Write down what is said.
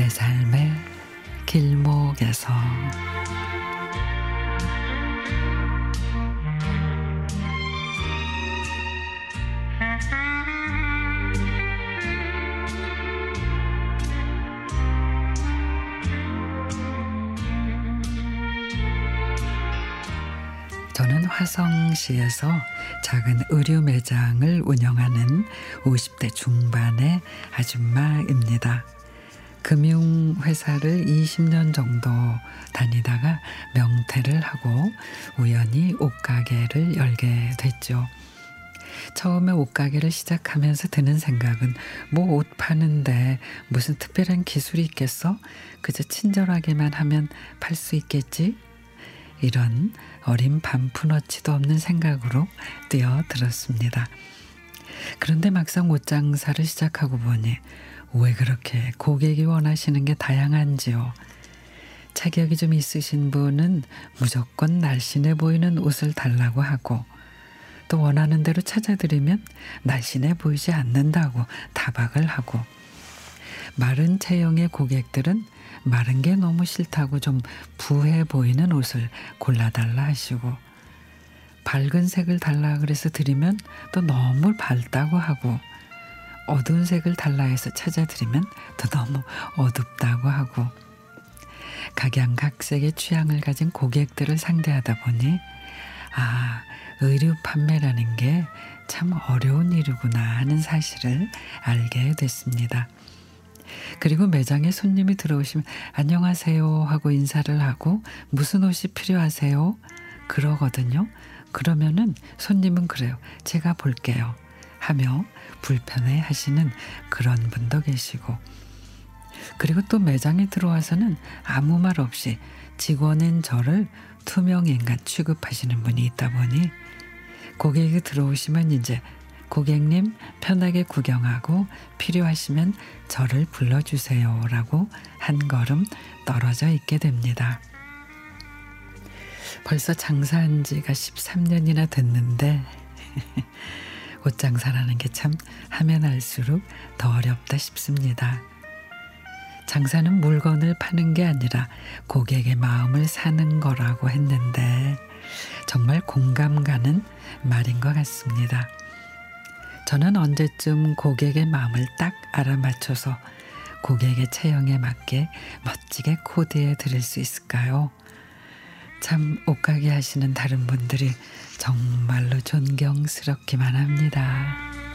내 삶의 길목에서 저는 화성시에서 작은 의류 매장을 운영하는 50대 중반의 아줌마입니다. 금융회사를 20년 정도 다니다가 명퇴를 하고 우연히 옷가게를 열게 됐죠. 처음에 옷가게를 시작하면서 드는 생각은 뭐 옷 파는데 무슨 특별한 기술이 있겠어? 그저 친절하게만 하면 팔 수 있겠지? 이런 어린 반푼어치도 없는 생각으로 뛰어들었습니다. 그런데 막상 옷 장사를 시작하고 보니 왜 그렇게 고객이 원하시는 게 다양한지요. 체격이 좀 있으신 분은 무조건 날씬해 보이는 옷을 달라고 하고 또 원하는 대로 찾아드리면 날씬해 보이지 않는다고 타박을 하고 마른 체형의 고객들은 마른 게 너무 싫다고 좀 부해 보이는 옷을 골라달라 하시고 밝은 색을 달라 그래서 드리면 또 너무 밝다고 하고 어두운 색을 달라 해서 찾아드리면 또 너무 어둡다고 하고 각양각색의 취향을 가진 고객들을 상대하다 보니 아 의류 판매라는 게 참 어려운 일이구나 하는 사실을 알게 됐습니다. 그리고 매장에 손님이 들어오시면 안녕하세요 하고 인사를 하고 무슨 옷이 필요하세요? 그러거든요. 그러면은 손님은 그래요. 제가 볼게요. 하며 불편해 하시는 그런 분도 계시고 그리고 또 매장에 들어와서는 아무 말 없이 직원인 저를 투명 인간 취급하시는 분이 있다 보니 고객이 들어오시면 이제 고객님 편하게 구경하고 필요하시면 저를 불러주세요 라고 한 걸음 떨어져 있게 됩니다. 벌써 장사한 지가 13년이나 됐는데 옷 장사라는 게 참 하면 할수록 더 어렵다 싶습니다. 장사는 물건을 파는 게 아니라 고객의 마음을 사는 거라고 했는데 정말 공감 가는 말인 것 같습니다. 저는 언제쯤 고객의 마음을 딱 알아맞혀서 고객의 체형에 맞게 멋지게 코디해 드릴 수 있을까요? 참 옷가게 하시는 다른 분들이 정말로 존경스럽기만 합니다.